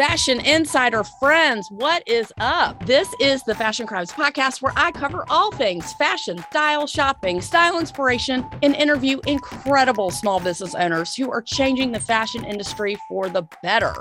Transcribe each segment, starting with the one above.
Fashion Insider friends, what is up? This is the Fashion Crimes podcast where I cover all things fashion, style, shopping, style inspiration, and interview incredible small business owners who are changing the fashion industry for the better.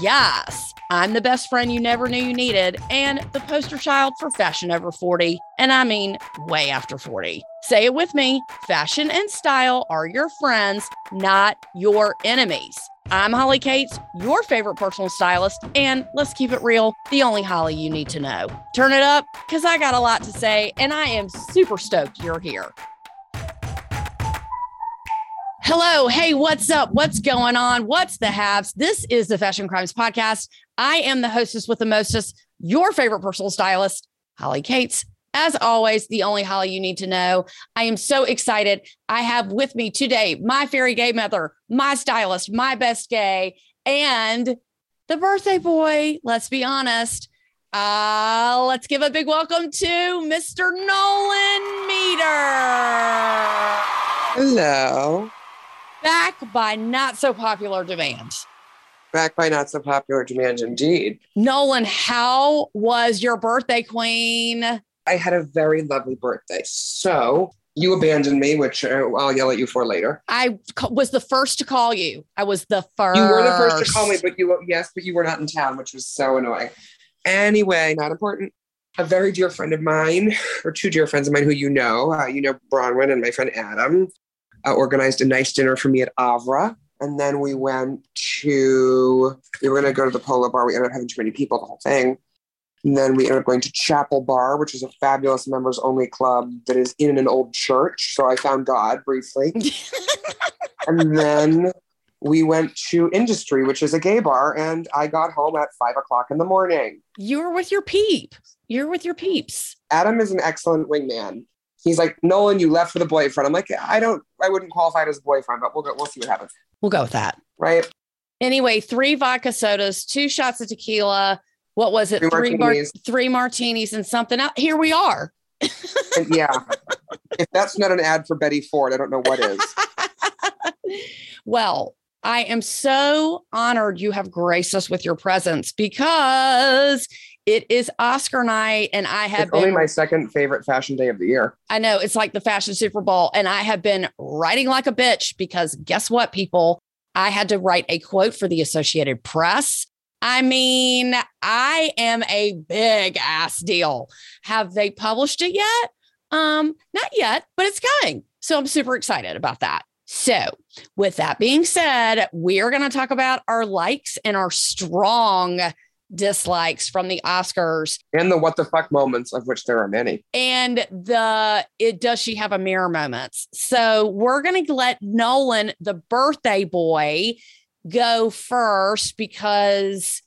Yes, I'm the best friend you never knew you needed and the poster child for fashion over 40. And I mean, way after 40. Say it with me fashion and style are your friends, not your enemies. I'm Holly Cates, your favorite personal stylist, and let's keep it real, the only Holly you need to know. Turn it up, because I got a lot to say, and I am super stoked you're here. Hello. Hey, what's up? What's going on? What's the haves? This is the Fashion Crimes Podcast. I am the hostess with the mostest, your favorite personal stylist, Holly Cates. As always, the only Holly you need to know. I am so excited. I have with me today my fairy gay mother, my stylist, my best gay, and the birthday boy. Let's be honest. Uh, let's give a big welcome to Mr. Nolan Meter. Hello. Back by not so popular demand. Back by not so popular demand indeed. Nolan, how was your birthday, queen? I had a very lovely birthday. So you abandoned me, which uh, I'll yell at you for later. I was the first to call you. I was the first. You were the first to call me, but you yes, but you were not in town, which was so annoying. Anyway, not important. A very dear friend of mine, or two dear friends of mine who you know, uh, you know Bronwyn and my friend Adam, uh, organized a nice dinner for me at Avra. And then we went to, we were going to go to the polo bar. We ended up having too many people, the whole thing. And then we ended up going to Chapel Bar, which is a fabulous members only club that is in an old church. So I found God briefly. and then we went to Industry, which is a gay bar, and I got home at five o'clock in the morning. You're with your peep. You're with your peeps. Adam is an excellent wingman. He's like, Nolan, you left for the boyfriend. I'm like, I don't, I wouldn't qualify it as a boyfriend, but we'll go, we'll see what happens. We'll go with that. Right. Anyway, three vodka sodas, two shots of tequila, what was it? Three Three, martinis. mar- three martinis and something else. Here we are. Yeah. if that's not an ad for Betty Ford, I don't know what is. well, I am so honored you have graced us with your presence because it is Oscar night and I have It's only been my second favorite fashion day of the year. I know it's like the fashion Super Bowl and I have been writing like a bitch because guess what people I had to write a quote for the Associated Press. I mean, I am a big ass deal. Have they published it yet? Um, not yet, but it's coming. So I'm super excited about that. So, with that being said, we are going to talk about our likes and our strong dislikes from the Oscars And the what the fuck moments, of which there are many. and the it does she have a mirror moments. So we're going to let Nolan, the birthday boy, go first because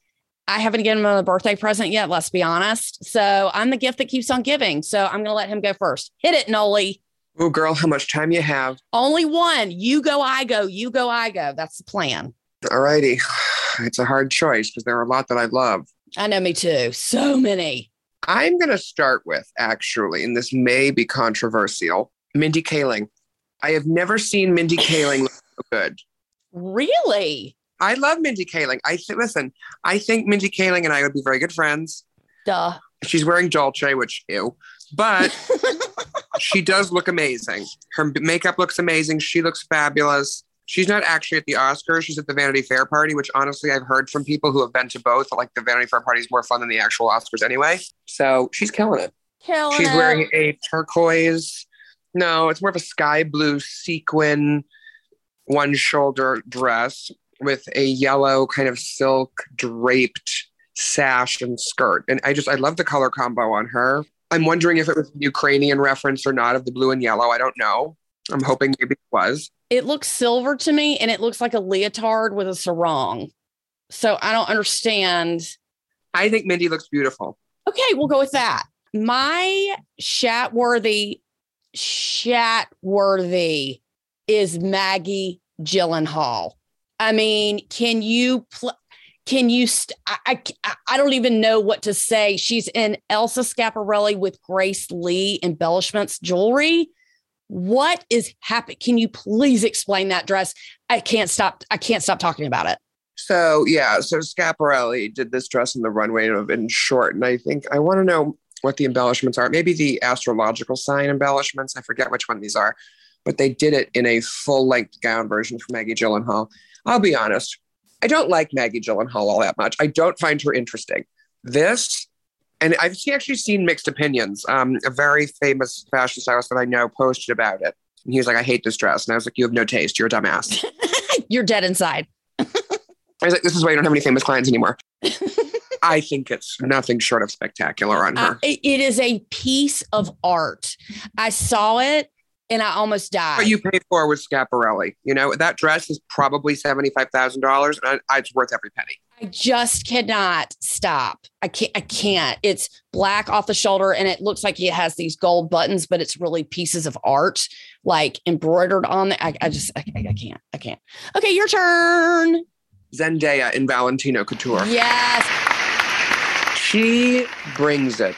I haven't given him a birthday present yet. Let's be honest. So I'm the gift that keeps on giving. So I'm going to let him go first. Hit it, Noli. Oh, girl, how much time you have? Only one. You go, I go. You go, I go. That's the plan. All righty. It's a hard choice because there are a lot that I love. I know me too. So many. I'm going to start with, actually, and this may be controversial Mindy Kaling. I have never seen Mindy Kaling look so good. Really? I love Mindy Kaling. I th- listen. I think Mindy Kaling and I would be very good friends. Duh. She's wearing Dolce, which ew, but she does look amazing. Her makeup looks amazing. She looks fabulous. She's not actually at the Oscars. She's at the Vanity Fair party, which honestly I've heard from people who have been to both. Like the Vanity Fair party is more fun than the actual Oscars anyway. So she's killing it. Killing She's it. wearing a turquoise. No, it's more of a sky blue sequin one shoulder dress with a yellow kind of silk draped sash and skirt. And I just, I love the color combo on her. I'm wondering if it was a Ukrainian reference or not of the blue and yellow. I don't know. I'm hoping maybe it was. it looks silver to me and it looks like a leotard with a sarong. So I don't understand. I think Mindy looks beautiful. Okay, we'll go with that. My Shatworthy, Shatworthy is Maggie Gyllenhaal. I mean, can you pl- can you st- I, I I don't even know what to say. She's in Elsa Schiaparelli with Grace Lee embellishments jewelry. What is happening? Can you please explain that dress? I can't stop. I can't stop talking about it. So yeah, so Schiaparelli did this dress in the runway of in short, and I think I want to know what the embellishments are. Maybe the astrological sign embellishments. I forget which one these are, but they did it in a full length gown version for Maggie Gyllenhaal. I'll be honest, I don't like Maggie Gyllenhaal all that much. I don't find her interesting. This, and I've actually seen mixed opinions. Um, a very famous fashion stylist that I know posted about it. And he was like, I hate this dress. And I was like, You have no taste. You're a dumbass. You're dead inside. I was like, This is why you don't have any famous clients anymore. I think it's nothing short of spectacular on her. Uh, it is a piece of art. I saw it and I almost died. What you paid for was Schiaparelli. You know, that dress is probably $75,000 and it's worth every penny. I just cannot stop. I can't. I can't. It's black off the shoulder, and it looks like it has these gold buttons, but it's really pieces of art, like embroidered on The, I, I just, I, I can't. I can't. Okay, your turn. Zendaya in Valentino Couture. Yes. She brings it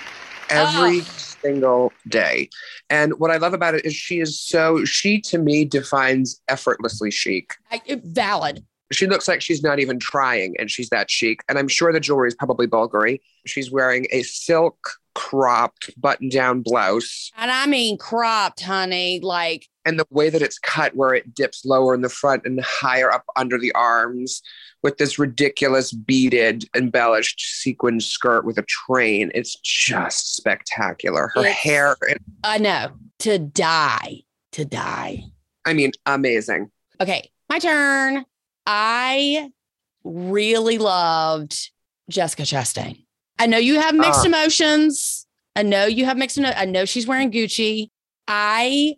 every oh. Single day. And what I love about it is she is so, she to me defines effortlessly chic. I, valid. She looks like she's not even trying and she's that chic. And I'm sure the jewelry is probably Bulgari. She's wearing a silk cropped button down blouse. And I mean cropped, honey. Like, and the way that it's cut, where it dips lower in the front and higher up under the arms with this ridiculous beaded, embellished sequin skirt with a train. It's just spectacular. Her it's, hair. And, I know. To die. To die. I mean, amazing. Okay, my turn. I really loved Jessica Chastain. I know you have mixed uh, emotions. I know you have mixed. I know she's wearing Gucci. I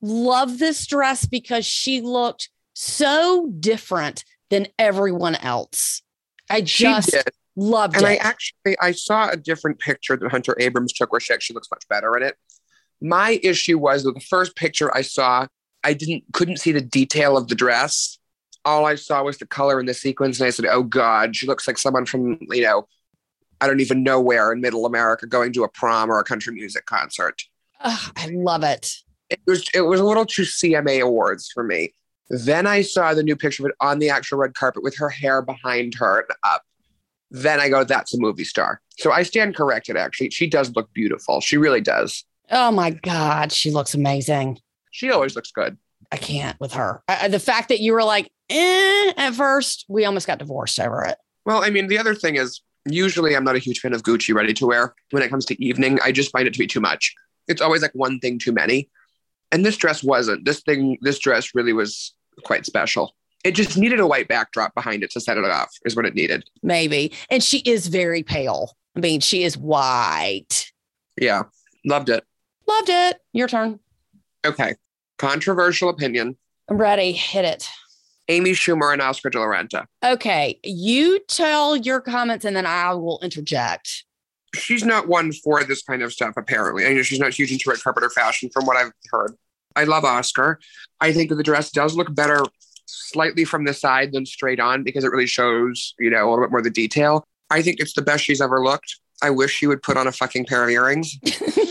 love this dress because she looked so different than everyone else. I just loved and it. And I actually I saw a different picture that Hunter Abrams took where she actually looks much better in it. My issue was that the first picture I saw, I didn't couldn't see the detail of the dress. All I saw was the color and the sequins, and I said, "Oh God, she looks like someone from you know, I don't even know where in Middle America going to a prom or a country music concert." Oh, I love it. It was it was a little too CMA awards for me. Then I saw the new picture of it on the actual red carpet with her hair behind her and up. Then I go, that's a movie star. So I stand corrected, actually. She does look beautiful. She really does. Oh my God. She looks amazing. She always looks good. I can't with her. I, the fact that you were like, eh, at first, we almost got divorced over it. Well, I mean, the other thing is, usually I'm not a huge fan of Gucci ready to wear. When it comes to evening, I just find it to be too much. It's always like one thing too many. And this dress wasn't. This thing, this dress really was quite special. It just needed a white backdrop behind it to set it off, is what it needed. Maybe. And she is very pale. I mean, she is white. Yeah. Loved it. Loved it. Your turn. Okay. Controversial opinion. I'm ready. Hit it. Amy Schumer and Oscar de la Renta. Okay. You tell your comments and then I will interject. She's not one for this kind of stuff, apparently. I know she's not huge into red carpet or fashion, from what I've heard. I love Oscar. I think that the dress does look better slightly from the side than straight on because it really shows, you know, a little bit more of the detail. I think it's the best she's ever looked. I wish she would put on a fucking pair of earrings.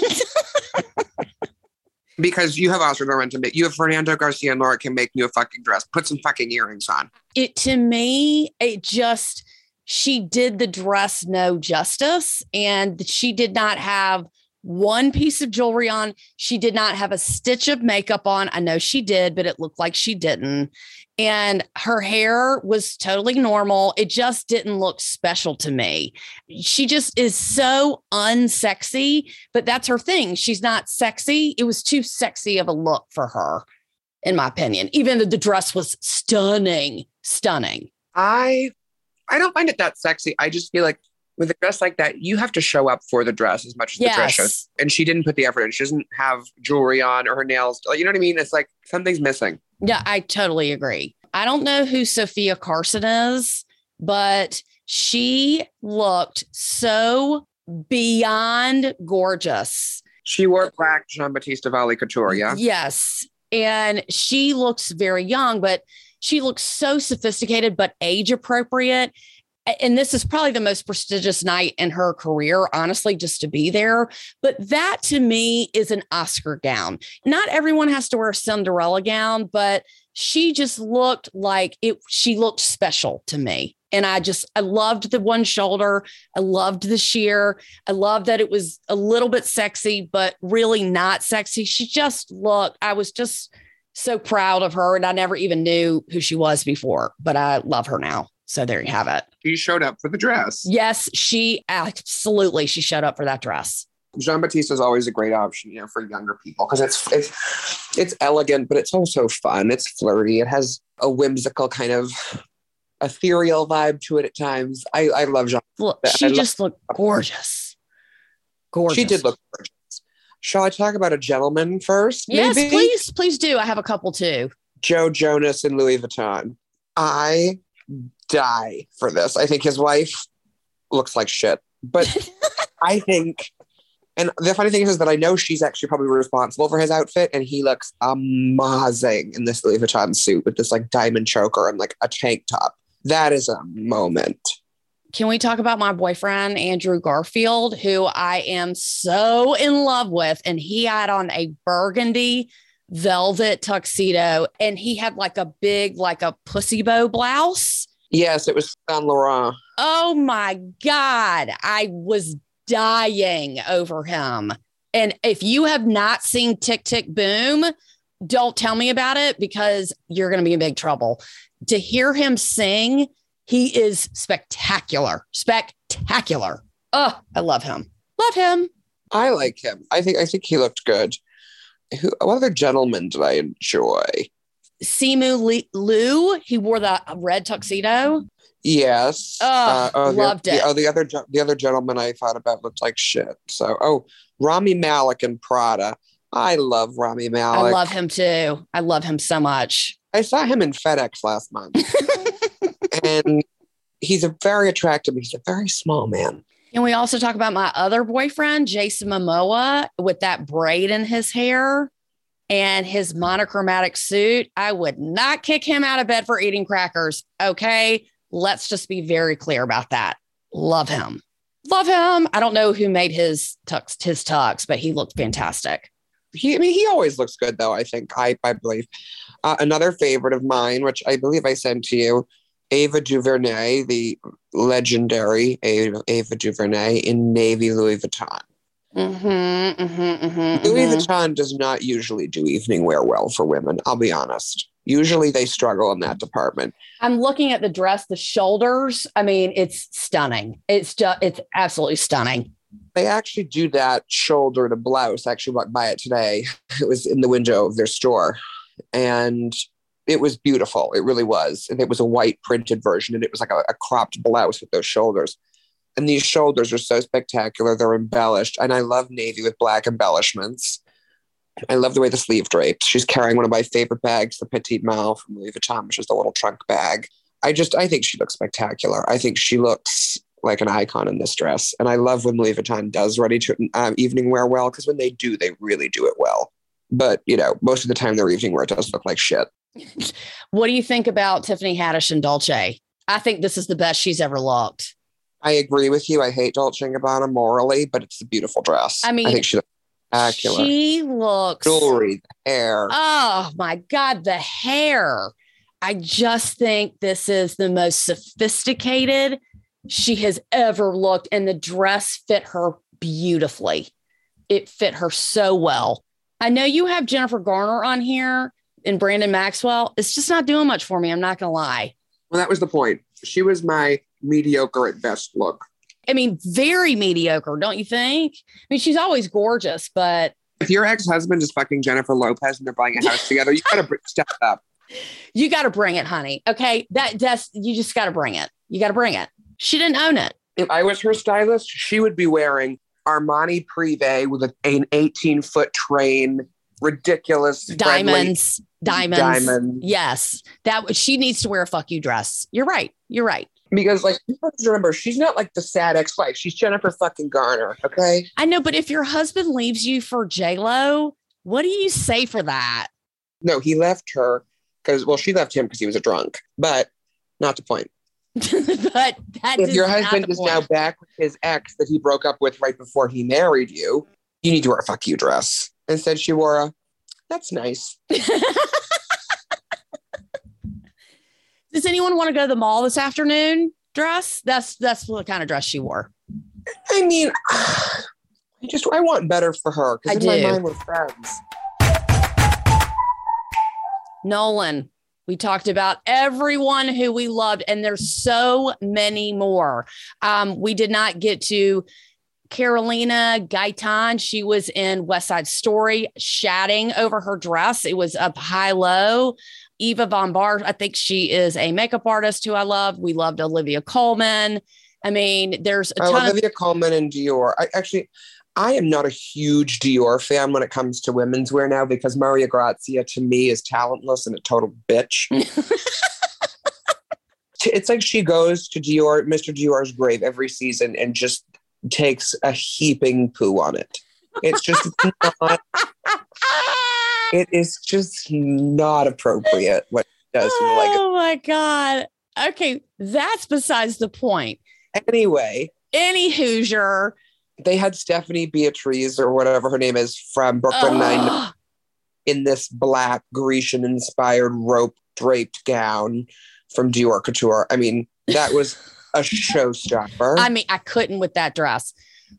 because you have Oscar to make you have Fernando Garcia and Laura can make you a fucking dress. Put some fucking earrings on. It to me, it just she did the dress no justice and she did not have one piece of jewelry on. She did not have a stitch of makeup on. I know she did, but it looked like she didn't. And her hair was totally normal. It just didn't look special to me. She just is so unsexy, but that's her thing. She's not sexy. It was too sexy of a look for her, in my opinion. Even though the dress was stunning, stunning. I I don't find it that sexy. I just feel like with a dress like that, you have to show up for the dress as much as yes. the dress shows. And she didn't put the effort in. She doesn't have jewelry on or her nails. You know what I mean? It's like something's missing. Yeah, I totally agree. I don't know who Sofia Carson is, but she looked so beyond gorgeous. She wore black Giambattista Valli couture, yeah? Yes. And she looks very young, but she looks so sophisticated, but age appropriate and this is probably the most prestigious night in her career, honestly, just to be there. But that to me is an Oscar gown. Not everyone has to wear a Cinderella gown, but she just looked like it she looked special to me. And i just i loved the one shoulder. I loved the sheer. I loved that it was a little bit sexy but really not sexy. She just looked i was just so proud of her and i never even knew who she was before but i love her now so there you have it She showed up for the dress. yes she absolutely she showed up for that dress Giambattista is always a great option, you know, for younger people because it's it's it's elegant, but it's also fun. It's flirty. It has a whimsical kind of ethereal vibe to it at times. I I love Jean. look she love- just looked gorgeous gorgeous She did look gorgeous. Shall I talk about a gentleman first? yes maybe? please please do i have a couple too Joe Jonas and Louis Vuitton. I die for this. I think his wife looks like shit, but I think, and the funny thing is that I know she's actually probably responsible for his outfit, and he looks amazing in this Louis Vuitton suit with this like diamond choker and like a tank top. That is a moment. Can we talk about my boyfriend, Andrew Garfield, who I am so in love with? And he had on a burgundy velvet tuxedo and he had like a big, like a pussy bow blouse. Yes, it was Saint Laurent. Oh my God. I was dying over him. And if you have not seen Tick Tick Boom, don't tell me about it because you're going to be in big trouble. To hear him sing, he is spectacular. Spectacular. Oh, I love him. Love him. I like him. I think I think he looked good. Who? What other gentleman did I enjoy? Simu Li- Liu, he wore the red tuxedo. Yes. Uh, Oh, the- loved the, it. Oh, the other the other gentleman I thought about looked like shit. So, oh, Rami Malek and Prada. I love Rami Malek. I love him too. I love him so much. I saw him in FedEx last month, and he's a very attractive. He's a very small man. Can we also talk about my other boyfriend, Jason Momoa, with that braid in his hair and his monochromatic suit? I would not kick him out of bed for eating crackers. Okay. Let's just be very clear about that. Love him. Love him. I don't know who made his tux, his tux, but he looked fantastic. He, I mean, he always looks good, though. I think I, I believe. Uh, another favorite of mine, which I believe I sent to you, Ava DuVernay, the legendary Ava, Ava DuVernay in navy Louis Vuitton. Mm-hmm, mm-hmm, mm-hmm, Louis mhm. Vuitton does not usually do evening wear well for women. I'll be honest. Usually they struggle in that department. I'm looking at the dress, the shoulders. I mean, it's stunning. It's just, it's absolutely stunning. They actually do that shoulder to blouse. I actually walked by it today. It was in the window of their store. And it was beautiful. It really was. And it was a white printed version. And it was like a, a cropped blouse with those shoulders. And these shoulders are so spectacular. They're embellished. And I love navy with black embellishments. I love the way the sleeve drapes. She's carrying one of my favorite bags, the Petite Malle from Louis Vuitton, which is the little trunk bag. I just, I think she looks spectacular. I think she looks like an icon in this dress. And I love when Louis Vuitton does ready to um, evening wear well, because when they do, they really do it well. But, you know, most of the time their evening wear does look like shit. What do you think about Tiffany Haddish and Dolce? I think this is the best she's ever looked. I agree with you. I hate Dolce & Gabbana morally, but it's a beautiful dress. I mean, I think she looks spectacular. She looks. Jewelry, the hair. Oh my God, the hair. I just think this is the most sophisticated she has ever looked, and the dress fit her beautifully. It fit her so well. I know you have Jennifer Garner on here and Brandon Maxwell. It's just not doing much for me. I'm not going to lie. well, that was the point. She was my mediocre at best look. I mean, very mediocre, don't you think? I mean, she's always gorgeous, but If your ex-husband is fucking Jennifer Lopez and they're buying a house together, you gotta step up. you got to bring it, honey. Okay. That that's you just got to bring it. You got to bring it. She didn't own it. If I was her stylist, she would be wearing Armani Privé with a- an 18 foot train, ridiculous Diamonds, diamonds. diamond. Yes. That she needs to wear a fuck you dress. You're right. You're right. Because like you have to remember, she's not like the sad ex-wife. She's Jennifer fucking Garner. Okay. I know, but if your husband leaves you for J Lo, what do you say for that? No, he left her because well, she left him because he was a drunk. But not the point. but that If your husband is now back with his ex that he broke up with right before he married you, you need to wear a fuck you dress. Instead, she wore a that's nice. Does anyone want to go to the mall this afternoon? Dress? That's that's the kind of dress she wore. I mean, I just I want better for her because in my do. mind we're friends. Nolan, we talked about everyone who we loved, and there's so many more. Um, we did not get to Carolina Gaitan. She was in West Side Story, shatting over her dress. It was up high low. Eva Von Bar, I think she is a makeup artist who I love. We loved Olivia Colman. I mean, there's a Oh, ton of Olivia Colman and Dior. I actually, I am not a huge Dior fan when it comes to women's wear now because Maria Grazia to me is talentless and a total bitch. it's like she goes to Dior, Mr. Dior's grave every season and just takes a heaping poo on it. It's just not, it is just not appropriate what she does. to the legacy. Oh my God. Okay, that's besides the point. Anyway, Any Hoosier. they had Stephanie Beatriz or whatever her name is from Brooklyn oh. Nine Ugh. in this black Grecian inspired rope draped gown from Dior Couture. I mean, that was a showstopper. I mean, I couldn't with that dress.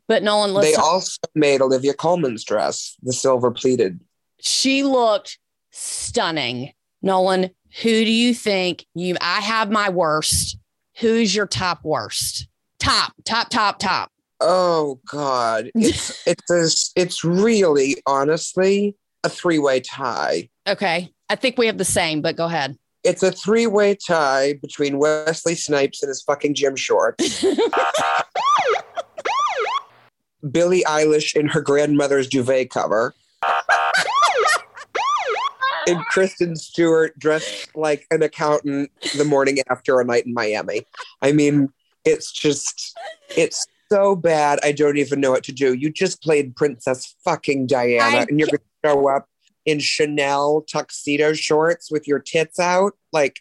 But Nolan, they also made Olivia Colman's dress, the silver pleated. She looked stunning. Nolan, who do you think you? I have my worst. Who's your top worst? Top, top, top, top. Oh God, it's it's a, it's really honestly a three way tie. Okay, I think we have the same, but go ahead. It's a three way tie between Wesley Snipes and his fucking gym shorts, Billie Eilish in her grandmother's duvet cover, and Kristen Stewart dressed like an accountant the morning after a night in Miami. I mean, it's just, it's so bad. I don't even know what to do. You just played Princess fucking Diana, I and you're going to show up in Chanel tuxedo shorts with your tits out, like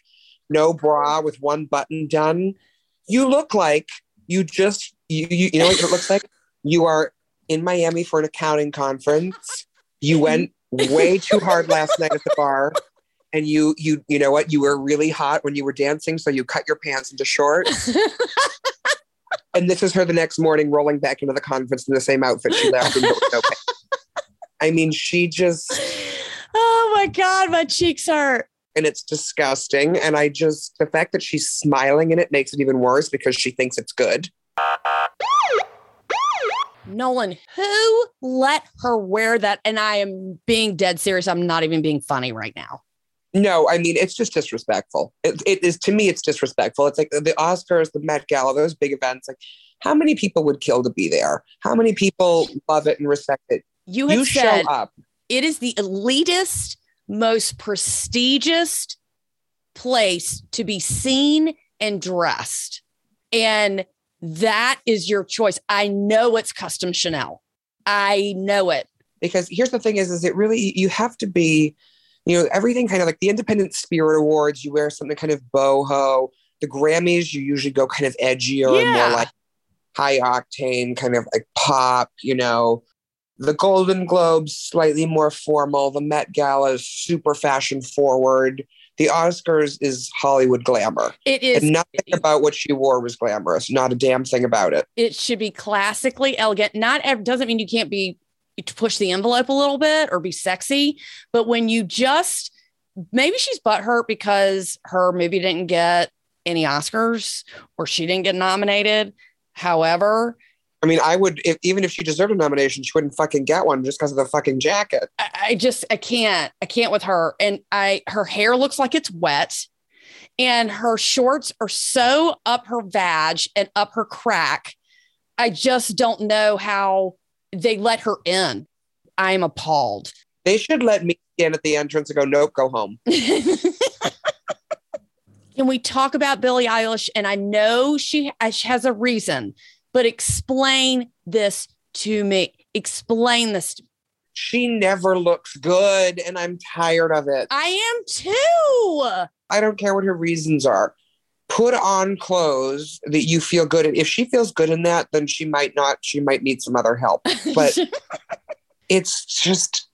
no bra with one button done. You look like you just, you, you, you know what it looks like? You are in Miami for an accounting conference. You went way too hard last night at the bar. And you, you, you know what? You were really hot when you were dancing, so you cut your pants into shorts. and this is her the next morning rolling back into the conference in the same outfit she left in. but with no. I mean, she just, oh my God, my cheeks hurt. and it's disgusting. And I just, the fact that she's smiling in it makes it even worse because she thinks it's good. Nolan, who let her wear that? And I am being dead serious. I'm not even being funny right now. No, I mean, it's just disrespectful. It, it is, to me, it's disrespectful. It's like the Oscars, the Met Gala, those big events. Like, how many people would kill to be there? How many people love it and respect it? You You said show up. it is the elitist, most prestigious place to be seen and dressed. And that is your choice. I know it's custom Chanel. I know it. because here's the thing is is it really you have to be you know everything kind of like the independent spirit awards you wear something kind of boho the grammys you usually go kind of edgier and Yeah. more like high octane kind of like pop you know the golden globes slightly more formal the met gala is super fashion forward the oscars is hollywood glamour It is and nothing about what she wore was glamorous not a damn thing about it it should be classically elegant. Not doesn't mean you can't be to push the envelope a little bit or be sexy, but when you just maybe she's butthurt because her movie didn't get any Oscars or she didn't get nominated. However, i mean i would if, even if she deserved a nomination she wouldn't fucking get one just because of the fucking jacket I, I just I can't I can't with her. And I her hair looks like it's wet, and her shorts are so up her vag and up her crack. I just don't know how they let her in. I'm appalled. They should let me in at the entrance and go, nope, go home. Can we talk about Billie Eilish? And I know she, uh, she has a reason, but explain this to me. Explain this. to- She never looks good, and I'm tired of it. I am too. I don't care what her reasons are. Put on clothes that you feel good in. If she feels good in that, then she might not, she might need some other help. But it's just,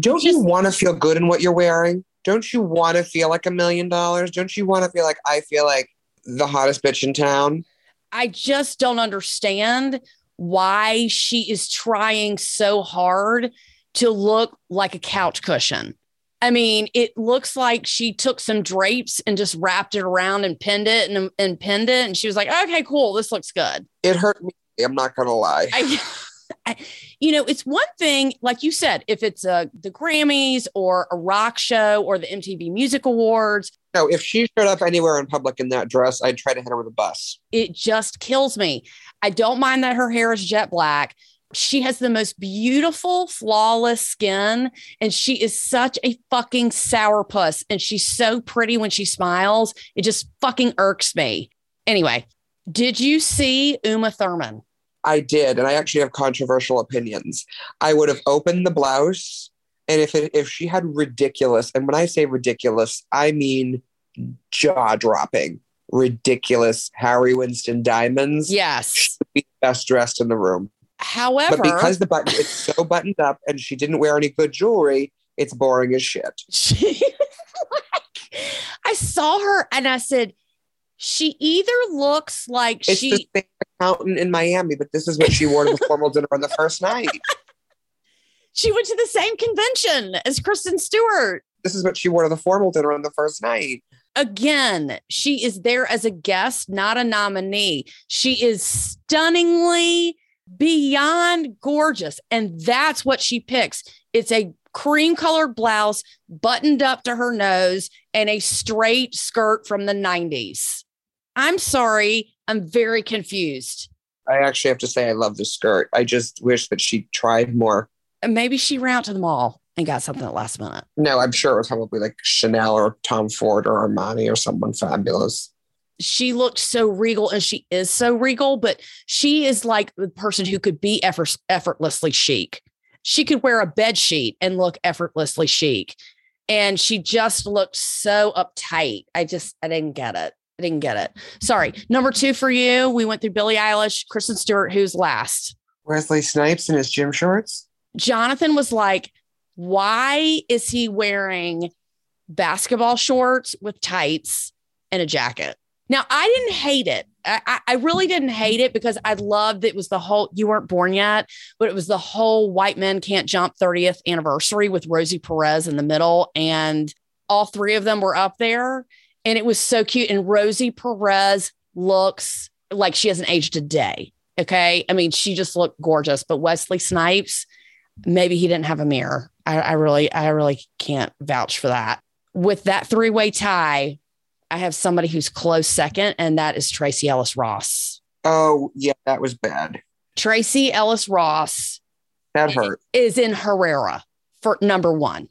don't you Just- want to feel good in what you're wearing? don't you want to feel like a million dollars? Don't you want to feel like I feel like the hottest bitch in town? I just don't understand why she is trying so hard to look like a couch cushion. I mean, it looks like she took some drapes and just wrapped it around and pinned it and, and pinned it. And she was like, okay, cool. This looks good. It hurt me. I'm not going to lie. I, I, you know, it's one thing, like you said, if it's a, uh, the Grammys or a rock show or the MTV Music Awards. No, if she showed up anywhere in public in that dress, I'd try to hit her with a bus. It just kills me. I don't mind that her hair is jet black she has the most beautiful, flawless skin, and she is such a fucking sourpuss. And she's so pretty when she smiles. It just fucking irks me. Anyway, did you see Uma Thurman? I did, and I actually have controversial opinions. I would have opened the blouse, and if it, if she had ridiculous, and when I say ridiculous, I mean jaw dropping, ridiculous Harry Winston diamonds. Yes, she would be best dressed in the room. However, but because the button it's so buttoned up and she didn't wear any good jewelry, it's boring as shit. She, like, I saw her and I said, she either looks like it's she the same accountant in Miami, but this is what she wore to the formal dinner on the first night. She went to the same convention as Kristen Stewart. This is what she wore to the formal dinner on the first night. Again, she is there as a guest, not a nominee. She is stunningly beyond gorgeous. And that's what she picks. It's a cream colored blouse buttoned up to her nose and a straight skirt from the 90s. I'm sorry. I'm very confused. I actually have to say, I love the skirt. I just wish that she tried more. Maybe she ran out to the mall and got something at last minute. No, I'm sure it was probably like Chanel or Tom Ford or Armani or someone fabulous she looked so regal and she is so regal, but she is like the person who could be effort, effortlessly chic. She could wear a bed sheet and look effortlessly chic. And she just looked so uptight. I just, I didn't get it. I didn't get it. Sorry. Number two for you, we went through Billie Eilish, Kristen Stewart, who's last? Wesley Snipes in his gym shorts. Jonathan was like, why is he wearing basketball shorts with tights and a jacket? Now, I didn't hate it. I, I really didn't hate it because I loved it was the whole, you weren't born yet, but it was the whole white men can't jump 30th anniversary with Rosie Perez in the middle. And all three of them were up there. And it was so cute. And Rosie Perez looks like she hasn't aged a day. Okay. I mean, she just looked gorgeous. But Wesley Snipes, maybe he didn't have a mirror. I, I really, I really can't vouch for that. With that three way tie, I have somebody who's close second, and that is Tracee Ellis Ross. Oh, yeah, that was bad. Tracee Ellis Ross. That hurt. Is in Herrera for number one.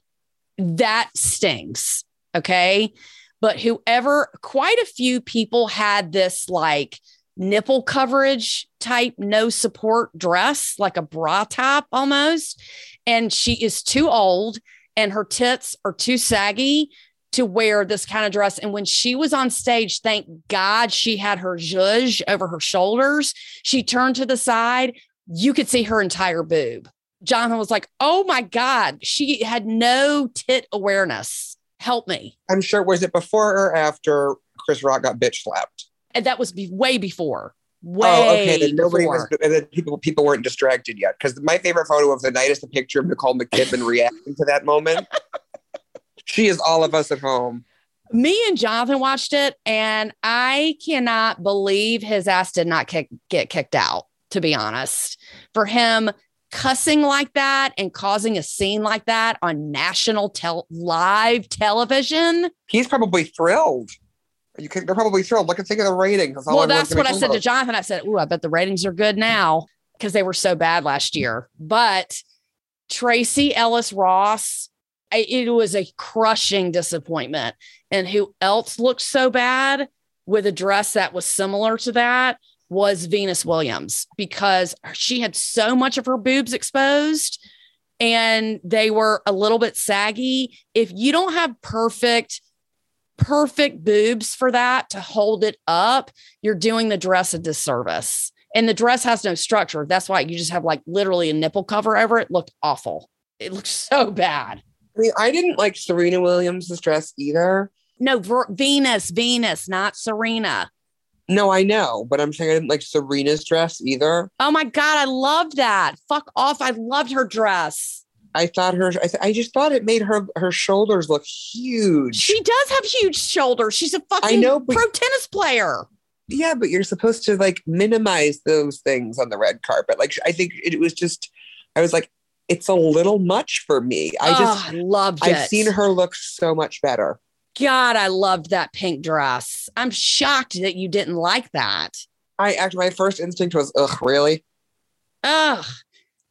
That stings. Okay. But whoever, quite a few people had this like nipple coverage type, no support dress, like a bra top almost. And she is too old and her tits are too saggy to wear this kind of dress. And when she was on stage, thank God she had her zhuzh over her shoulders. She turned to the side, you could see her entire boob. Jonathan was like, Oh my God, she had no tit awareness. Help me. I'm sure, was it before or after Chris Rock got bitch slapped? And that was be- way before. Way oh, okay. Then nobody before. was, and then people people weren't distracted yet. Because my favorite photo of the night is the picture of Nicole Kidman reacting to that moment. She is all of us at home. Me and Jonathan watched it, and I cannot believe his ass did not kick, get kicked out, to be honest. For him cussing like that and causing a scene like that on national tel- live television. He's probably thrilled. You can, they're probably thrilled. Look and think of the ratings. well, that's what I said to Jonathan. I said, "Ooh, I bet the ratings are good now because they were so bad last year." But Tracee Ellis Ross it was a crushing disappointment. And who else looked so bad with a dress that was similar to that was Venus Williams because she had so much of her boobs exposed and they were a little bit saggy. If you don't have perfect, perfect boobs for that to hold it up, you're doing the dress a disservice. And the dress has no structure. That's why you just have like literally a nipple cover over it. Looked awful. It looked so bad I mean, I didn't like Serena Williams' dress either. No, Ver- Venus, Venus, not Serena. No, I know, but I'm saying I didn't like Serena's dress either. Oh my God, I loved that. Fuck off. I loved her dress. I thought her. I, th- I just thought it made her her shoulders look huge. She does have huge shoulders. She's a fucking I know, but- pro tennis player. yeah, but you're supposed to like minimize those things on the red carpet. Like I think it was just. I was like, it's a little much for me. I just. oh, loved it. I've seen her look so much better. God, I loved that pink dress. I'm shocked that you didn't like that. I actually, my first instinct was, ugh, really? Ugh.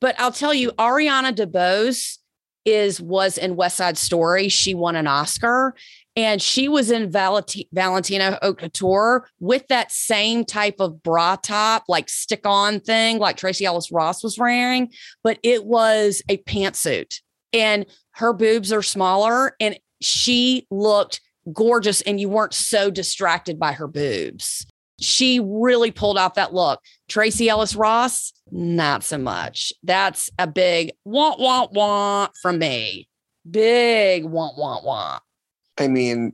But I'll tell you, Ariana DeBose is was in West Side Story. She won an Oscar, and she was in Valenti- Valentina Couture with that same type of bra top, like stick on thing, like Tracee Ellis Ross was wearing, but it was a pantsuit, and her boobs are smaller, and she looked gorgeous, and you weren't so distracted by her boobs. She really pulled off that look. Tracee Ellis Ross, not so much. That's a big want, want, want from me. Big want, want, want. I mean,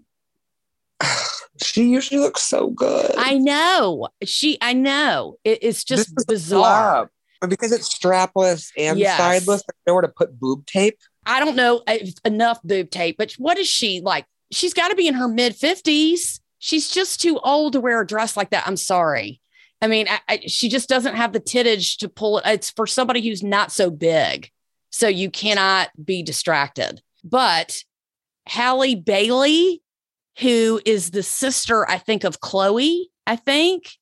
she usually looks so good. I know. She, I know. It- it's just bizarre. But because it's strapless and Yes. sideless, there's nowhere to put boob tape. I don't know if enough boob tape, but what is she like? She's got to be in her mid 50s. She's just too old to wear a dress like that. I'm sorry. I mean, I, I, she just doesn't have the tittage to pull it. It's for somebody who's not so big. So you cannot be distracted. But Halle Bailey, who is the sister, I think, of Chloe, I think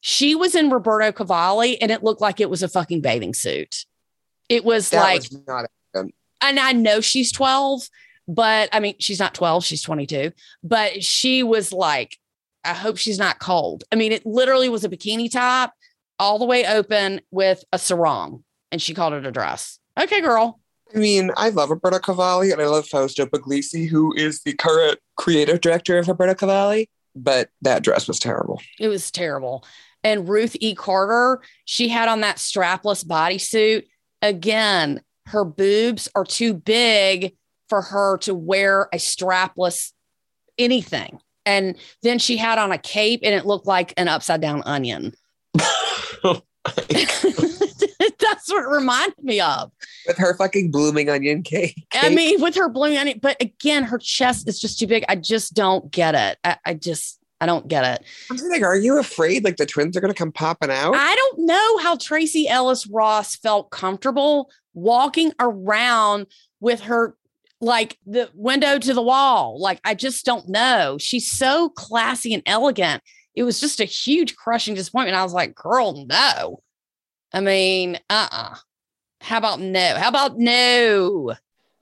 she was in Roberto Cavalli and it looked like it was a fucking bathing suit. It was That like, was not and I know she's 12, but I mean, she's not 12, she's 22, but she was like, I hope she's not cold. I mean, it literally was a bikini top all the way open with a sarong, and she called it a dress. Okay, girl. I mean, I love Roberto Cavalli and I love Fausto Puglisi, who is the current creative director of Roberto Cavalli. But that dress was terrible. It was terrible. And Ruth E. Carter, she had on that strapless bodysuit. Again, her boobs are too big for her to wear a strapless anything. And then she had on a cape and it looked like an upside down onion. That's what it reminded me of. With her fucking blooming onion cake. I mean, with her blooming onion, but again, her chest is just too big. I just don't get it. I, I just, I don't get it. I'm saying, like, are you afraid like the twins are gonna come popping out? I don't know how Tracee Ellis Ross felt comfortable walking around with her like the window to the wall. Like, I just don't know. She's so classy and elegant. It was just a huge crushing disappointment. I was like, girl, no. I mean, uh uh How about no? How about no?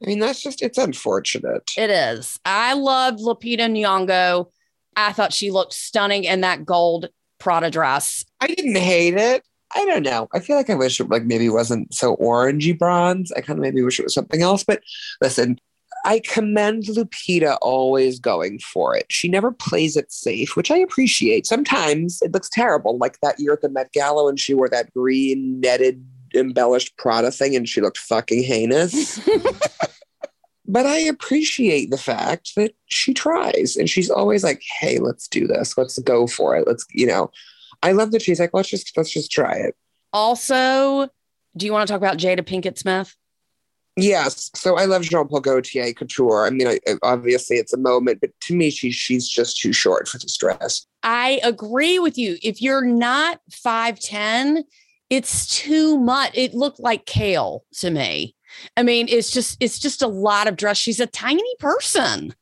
I mean, that's just it's unfortunate. It is. I loved Lupita Nyong'o. I thought she looked stunning in that gold Prada dress. I didn't hate it. I don't know. I feel like I wish it like maybe wasn't so orangey bronze. I kind of maybe wish it was something else. But listen, I commend Lupita always going for it. She never plays it safe, which I appreciate. Sometimes it looks terrible, like that year at the Met Gala when she wore that green netted embellished Prada thing and she looked fucking heinous. but I appreciate the fact that she tries and she's always like, "Hey, let's do this. Let's go for it. Let's, you know." I love that she's like, "Let's just let's just try it." also, do you want to talk about Jada Pinkett Smith? Yes. So I love Jean Paul Gaultier couture. I mean, I, obviously it's a moment, but to me, she's she's just too short for this dress. I agree with you. If you're not 5'10, it's too much. It looked like kale to me. I mean, it's just it's just a lot of dress. She's a tiny person.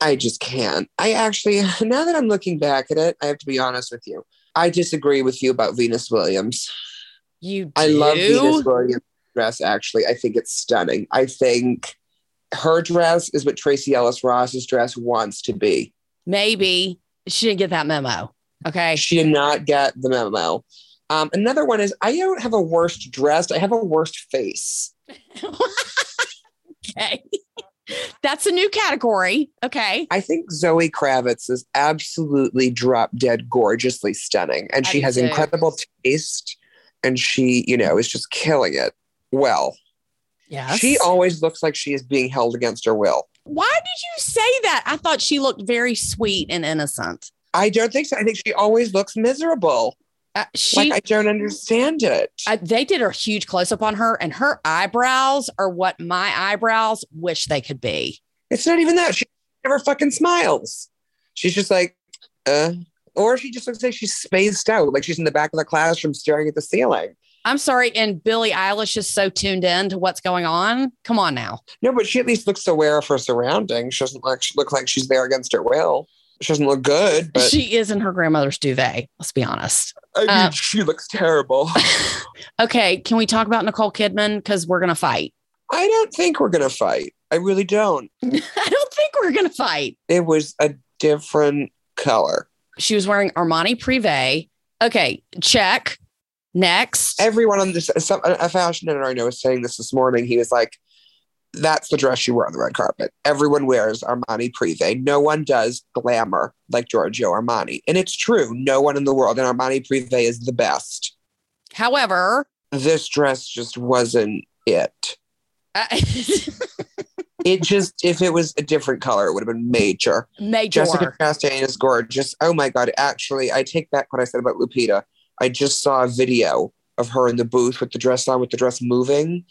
I just can't. I actually, now that I'm looking back at it, I have to be honest with you. I disagree with you about Venus Williams. You do? I love Venus Williams dress. Actually, I think it's stunning. I think her dress is what Tracee Ellis Ross's dress wants to be. Maybe she didn't get that memo. Okay. She did not get the memo. Um, another one is I don't have a worst dressed. I have a worst face. okay. That's a new category. Okay. I think Zoe Kravitz is absolutely drop dead gorgeously stunning. And I she has too. incredible taste and she, you know, is just killing it well. Yes. She always looks like she is being held against her will. Why did you say that? I thought she looked very sweet and innocent. I don't think so. I think she always looks miserable. Uh, she, like I don't understand it. uh, they did a huge close up on her, and her eyebrows are what my eyebrows wish they could be. it's not even that. She never fucking smiles. She's just like, uh, or she just looks like she's spaced out, like she's in the back of the classroom staring at the ceiling. I'm sorry, and Billie Eilish is so tuned in to what's going on. Come on now. No, but she at least looks aware of her surroundings. She doesn't like look like she's there against her will. She doesn't look good, but she is in her grandmother's duvet. Let's be honest. I mean, uh, she looks terrible. Okay, can we talk about Nicole Kidman? Because we're gonna fight. I don't think we're gonna fight. I really don't. I don't think we're gonna fight. It was a different color. She was wearing Armani Privé. Okay, check. Next. Everyone on this, some, a fashion editor I know was saying this this morning. He was like, "That's the dress you wear on the red carpet. Everyone wears Armani Privé. No one does glamour like Giorgio Armani, and it's true. No one in the world, and Armani Privé is the best. However, This dress just wasn't it. I- It just, if it was a different color, it would have been major. major. Jessica Chastain is gorgeous. Oh my god! Actually, I take back what I said about Lupita. I just saw a video of her in the booth with the dress on, with the dress moving.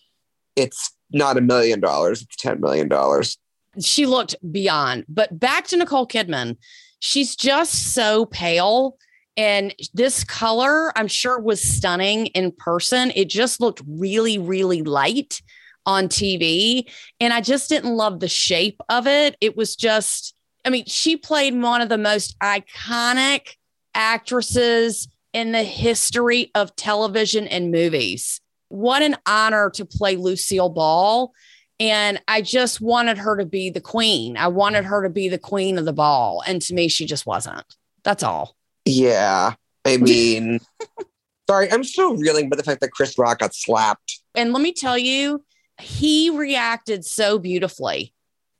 It's not a million dollars; it's ten million dollars. she looked beyond. But back to Nicole Kidman, she's just so pale. And this color, I'm sure, was stunning in person. It just looked really, really light on TV. And I just didn't love the shape of it. It was just, I mean, she played one of the most iconic actresses in the history of television and movies. What an honor to play Lucille Ball. And I just wanted her to be the queen. I wanted her to be the queen of the ball. And to me, she just wasn't. That's all. Yeah, I mean, sorry, I'm still reeling by the fact that Chris Rock got slapped. And let me tell you, he reacted so beautifully.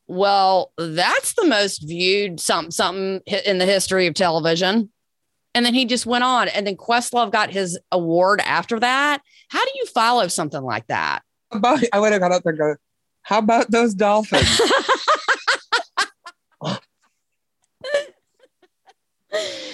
Well, that's the most viewed something something in the history of television. And then he just went on. And then Questlove got his award after that. How do you follow something like that? About, I would have got up there and go, "How about those dolphins?"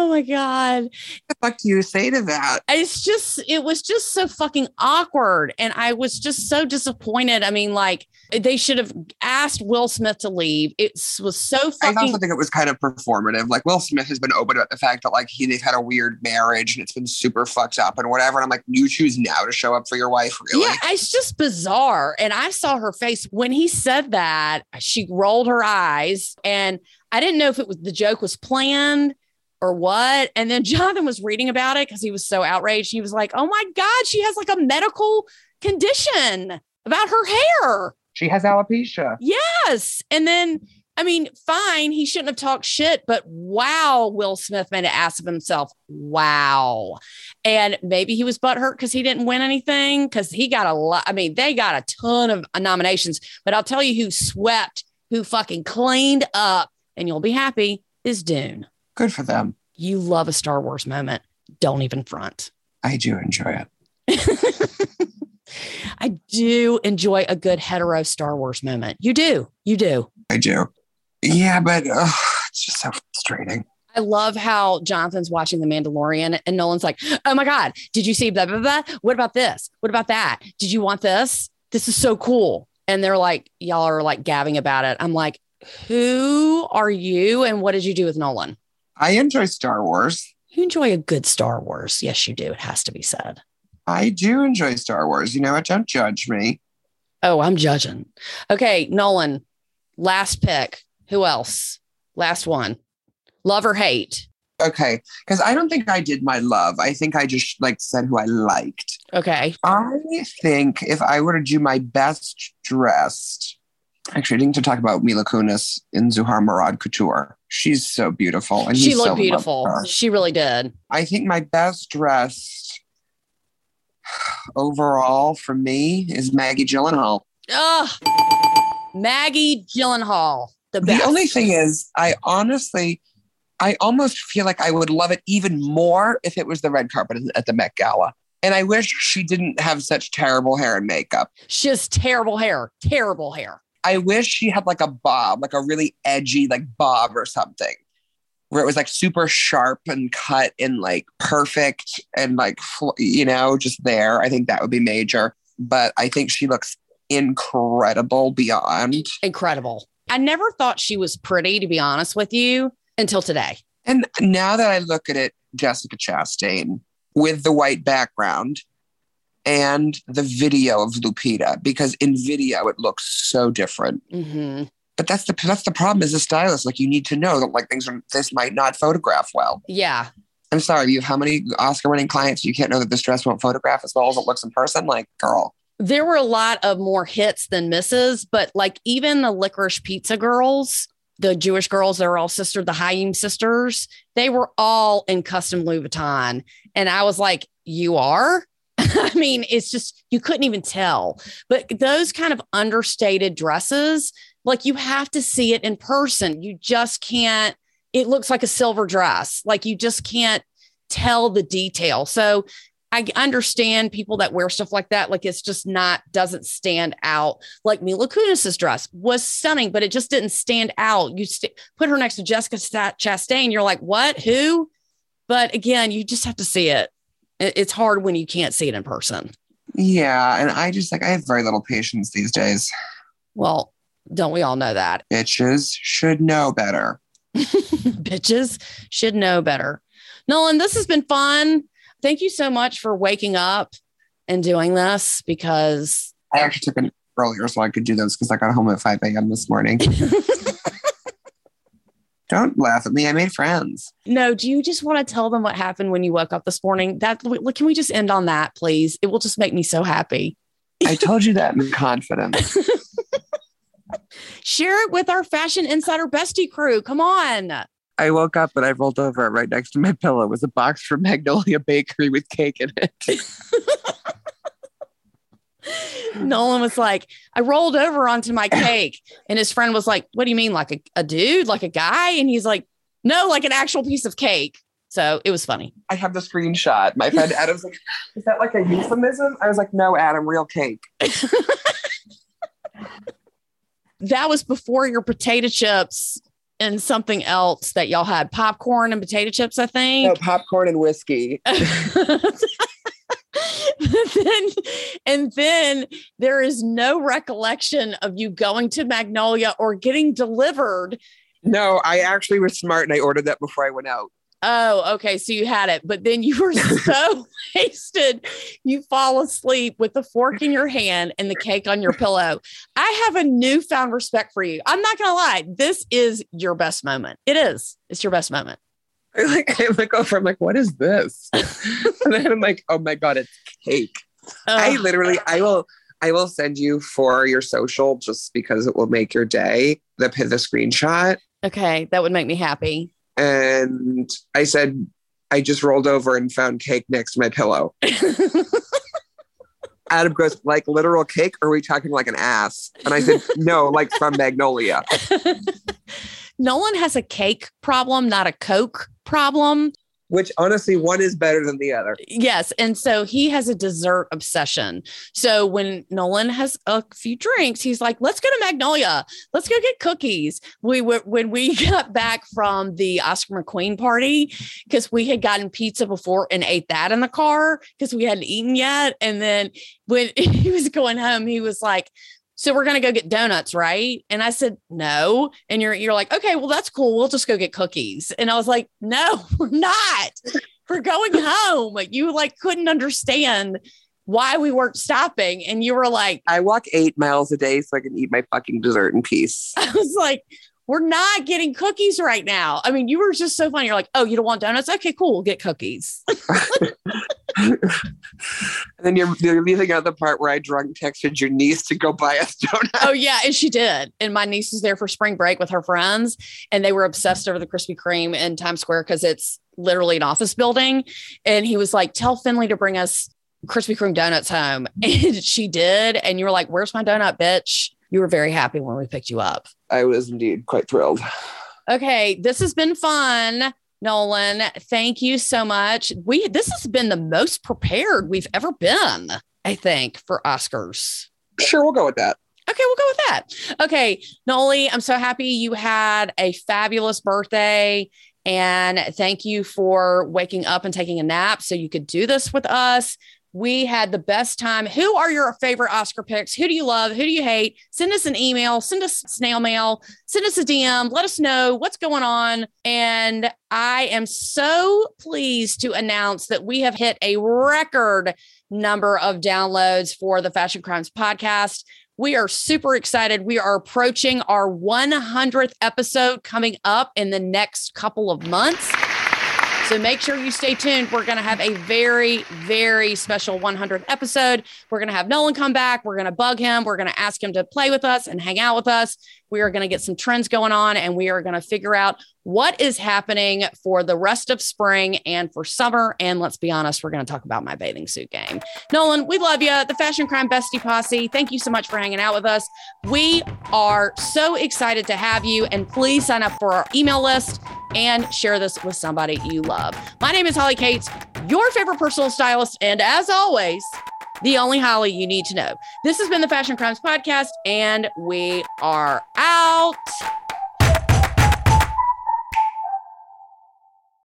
oh my God. what the fuck do you say to that? it's just it was just so fucking awkward and i was just so disappointed i mean like they should have asked will smith to leave it was so fucking. I also think it was kind of performative. Like Will Smith has been open about the fact that like he they've had a weird marriage and it's been super fucked up and whatever. And I'm like, you choose now to show up for your wife, really? yeah it's just bizarre and i saw her face when he said that she rolled her eyes and i didn't know if it was the joke was planned or what and then jonathan was reading about it because he was so outraged he was like oh my god she has like a medical condition about her hair She has alopecia. Yes. And then, I mean, fine, he shouldn't have talked shit, but wow, Will Smith made an ass of himself. Wow. And maybe he was butthurt because he didn't win anything because he got a lot. I mean, they got a ton of nominations, but I'll tell you who swept, who fucking cleaned up, and you'll be happy is Dune. Good for them. You love a Star Wars moment. Don't even front. I do enjoy it. I do enjoy a good hetero Star Wars moment. You do. You do. I do. Yeah, but it's just so frustrating. I love how Jonathan's watching The Mandalorian and Nolan's like, oh my God, did you see blah, blah, blah? What about this? What about that? Did you want this? This is so cool. And they're like, y'all are like gabbing about it. I'm like, who are you and what did you do with Nolan? I enjoy Star Wars. You enjoy a good Star Wars. Yes, you do. It has to be said. I do enjoy Star Wars. You know what? Don't judge me. Oh, I'm judging. Okay, Nolan, last pick. Who else? Last one. Love or hate? Okay, because I don't think I did my love. I think I just like said who I liked. Okay. I think if I were to do my best dressed, actually, I need to talk about Mila Kunis in Zuhair Murad Couture. She's so beautiful, and She he so looked beautiful. She really did. I think my best dressed overall for me is Maggie Gyllenhaal. Ugh. Maggie Gyllenhaal. The best. The only thing is, I honestly, I almost feel like I would love it even more if it was the red carpet at the Met Gala. And I wish she didn't have such terrible hair and makeup. She has terrible hair, terrible hair. I wish she had like a bob, like a really edgy, like bob or something, where it was like super sharp and cut and like perfect and like, you know, just there. I think that would be major. But I think she looks incredible beyond. Incredible. I never thought she was pretty, to be honest with you, until today. And now that I look at it, Jessica Chastain with the white background and the video of Lupita, because in video it looks so different. Mm-hmm. But that's the that's the problem as a stylist. Like you need to know that like things are this might not photograph well. Yeah. I'm sorry, you have how many Oscar winning clients you can't know that this dress won't photograph as well as it looks in person? Like, girl there were a lot of more hits than misses, but like even the licorice pizza girls, the Jewish girls, they're all sister, the Haim sisters, they were all in custom Louis Vuitton. And I was like, you are? I mean, it's just, you couldn't even tell. But those kind of understated dresses, like you have to see it in person. You just can't, it looks like a silver dress. Like you just can't tell the detail. So I understand people that wear stuff like that. Like it's just not doesn't stand out. Like Mila Kunis's dress was stunning, but it just didn't stand out. You st- put her next to Jessica Chastain, you're like, what? Who? But again, you just have to see it. It's hard when you can't see it in person. Yeah, and I just like I have very little patience these days. Well, don't we all know that? Bitches should know better. Bitches should know better. Nolan, this has been fun thank you so much for waking up and doing this because I actually took an earlier so I could do this because I got home at 5 a.m. this morning. Don't laugh at me. I made friends. No, do you just want to tell them what happened when you woke up this morning? That can we just end on that, please? It will just make me so happy. I told you that in confidence. Share it with our Fashion Insider Bestie crew. Come on. I woke up and I rolled over right next to my pillow was a box from Magnolia Bakery with cake in it. Nolan was like, I rolled over onto my cake. And his friend was like, What do you mean? Like a, a dude, like a guy? And he's like, No, like an actual piece of cake. So it was funny. I have the screenshot. My friend Adam's like, Is that like a euphemism? I was like, No, Adam, real cake. that was before your potato chips and something else that y'all had popcorn and potato chips, I think. No, popcorn and whiskey. then, and then there is no recollection of you going to Magnolia or getting delivered. No, I actually was smart and I ordered that before I went out. Oh, okay. So you had it, but then you were so wasted, you fall asleep with the fork in your hand and the cake on your pillow. I have a newfound respect for you. I'm not gonna lie. This is your best moment. It is. It's your best moment. I like I look over, I'm like, what is this? and then I'm like, oh my God, it's cake. I literally, I will I will send you for your social just because it will make your day, the the screenshot. Okay, that would make me happy. And I said, I just rolled over and found cake next to my pillow. Adam goes, like literal cake, or are we talking like an ass? And I said, no, like from Magnolia. Nolan has a cake problem, not a Coke problem which honestly one is better than the other. Yes and so he has a dessert obsession. So when nolan has a few drinks he's like let's go to magnolia. Let's go get cookies. We were when we got back from the oscar mcqueen party because we had gotten pizza before and ate that in the car because we hadn't eaten yet. And then when he was going home he was like so we're going to go get donuts, right? And I said, no. And you're, you're like, okay, well, that's cool. We'll just go get cookies. And I was like, no, we're not. we're going home. You like couldn't understand why we weren't stopping. And you were like, I walk eight miles a day so I can eat my fucking dessert in peace. I was like, we're not getting cookies right now. I mean, you were just so funny. You're like, oh, you don't want donuts? Okay, cool. We'll get cookies. and then you're, you're leaving out the part where I drunk texted your niece to go buy us donuts. Oh, yeah. And she did. And my niece was there for spring break with her friends, and they were obsessed over the Krispy Kreme in Times Square because it's literally an office building. And he was like, tell Finley to bring us Krispy Kreme donuts home. And she did. And you were like, where's my donut, bitch? you were very happy when we picked you up. I was indeed quite thrilled. Okay, this has been fun. Nolan, thank you so much. We this has been the most prepared we've ever been, I think, for Oscars. Sure, we'll go with that. Okay, we'll go with that. Okay, Noli, I'm so happy you had a fabulous birthday. And thank you for waking up and taking a nap so you could do this with us. We had the best time. Who are your favorite Oscar picks? Who do you love? Who do you hate? Send us an email, send us snail mail, send us a DM, let us know what's going on. And I am so pleased to announce that we have hit a record number of downloads for the Fashion Crimes podcast. We are super excited. We are approaching our 100th episode coming up in the next couple of months. So make sure you stay tuned. We're going to have a very, very special 100th episode. We're going to have Nolan come back. We're going to bug him. We're going to ask him to play with us and hang out with us. We are going to get some trends going on and we are going to figure out what is happening for the rest of spring and for summer. And let's be honest, we're going to talk about my bathing suit game. Nolan, we love you. The Fashion Crime Bestie Posse. Thank you so much for hanging out with us. We are so excited to have you. And please sign up for our email list and share this with somebody you love. My name is Holly Cates, your favorite personal stylist. And as always, the only Holly you need to know. This has been the Fashion Crimes Podcast, and we are out.